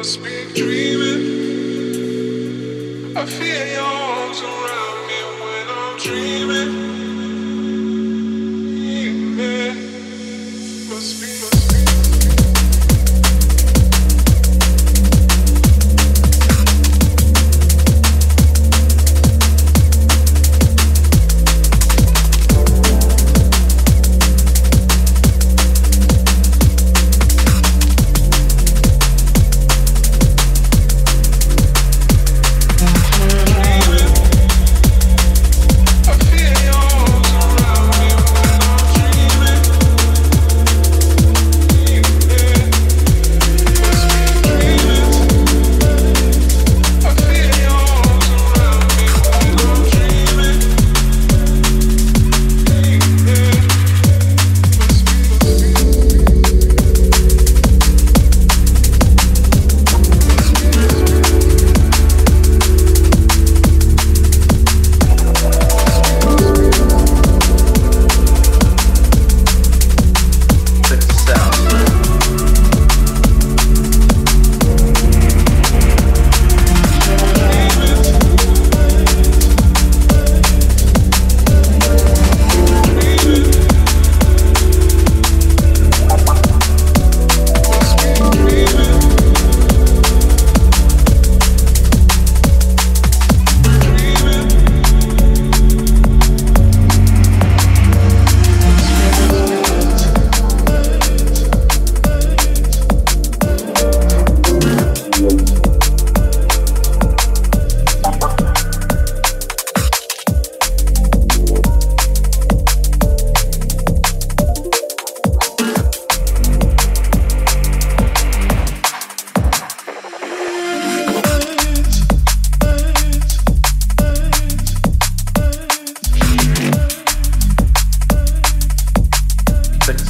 must be dreaming. I feel your arms around me when I'm dreaming.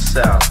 South.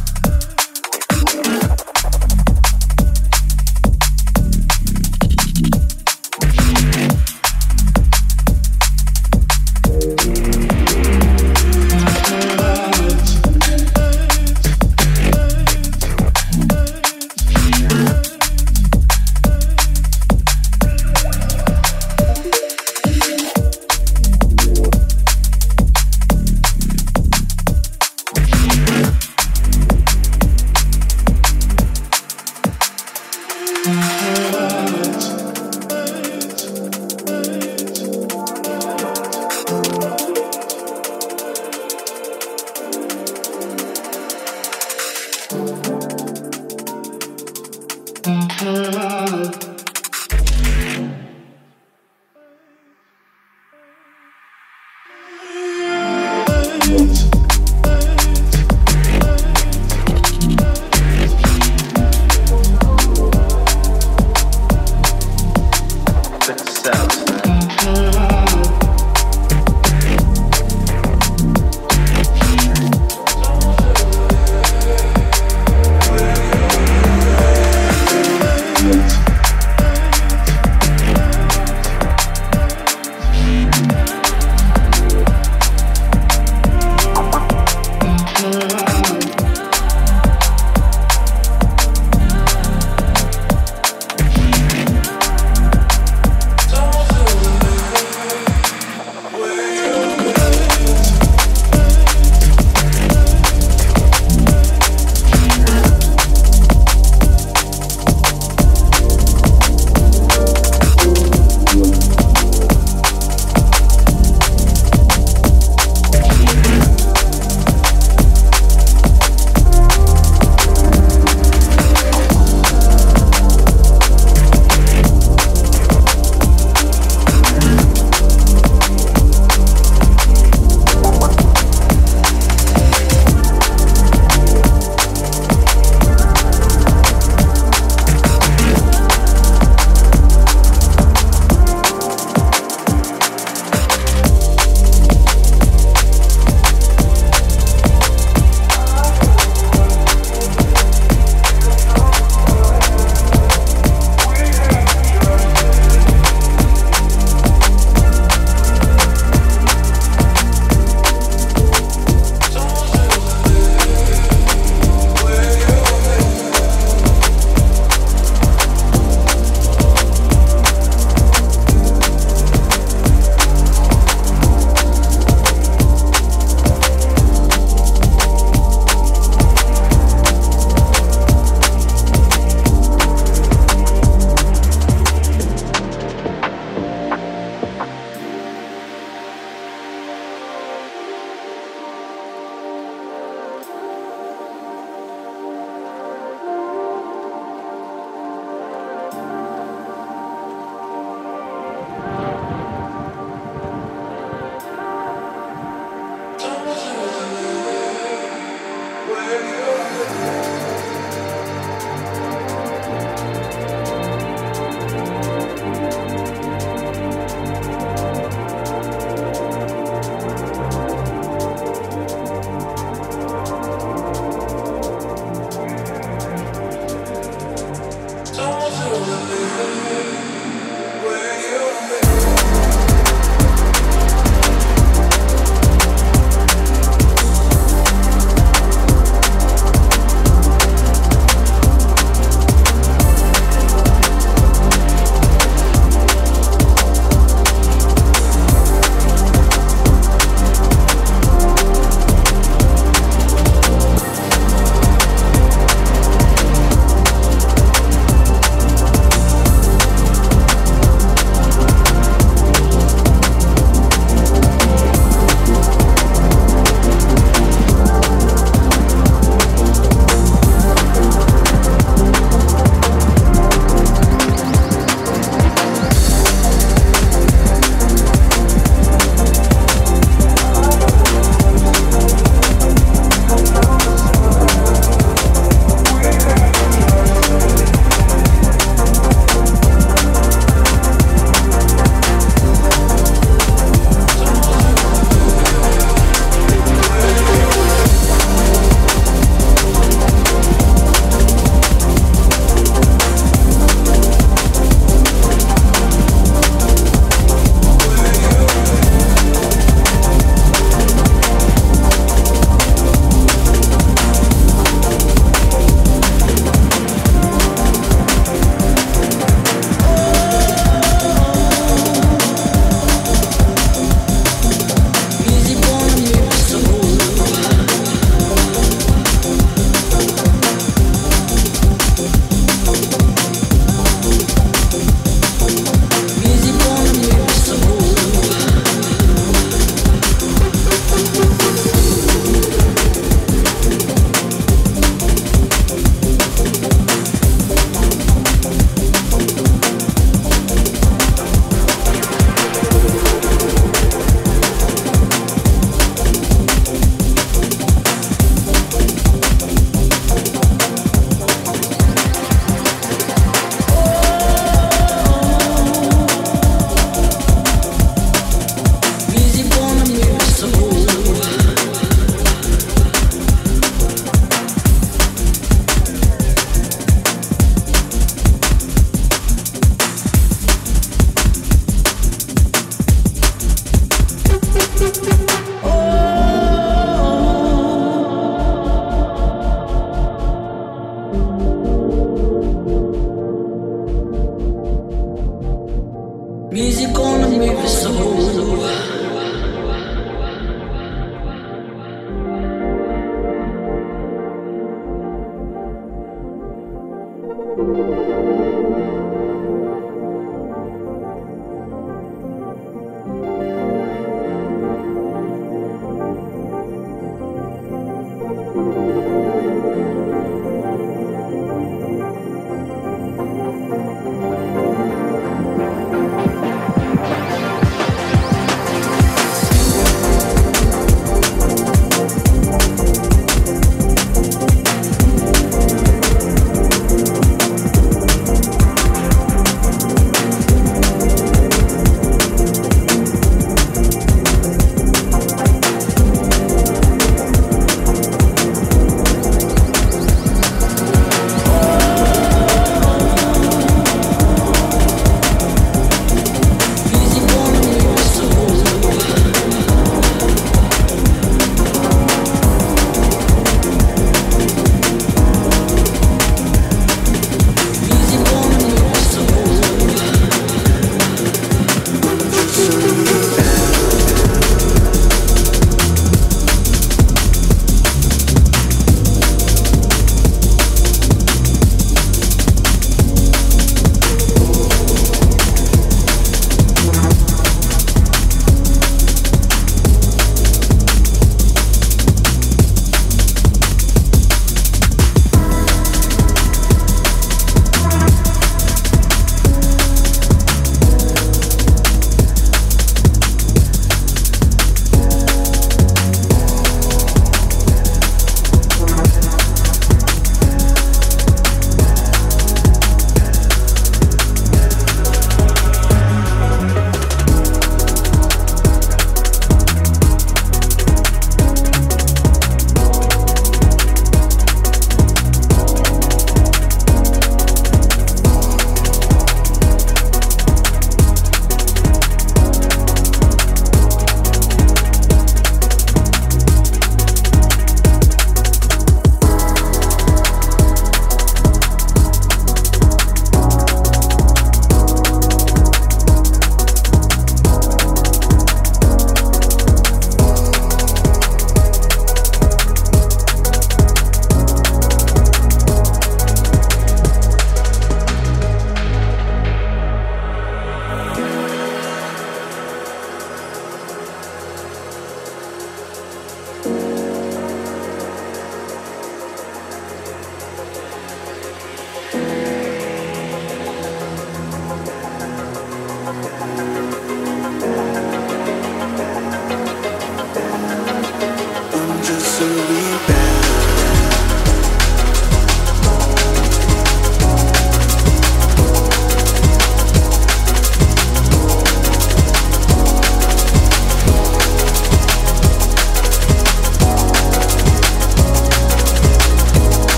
Music on me for so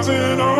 rising on.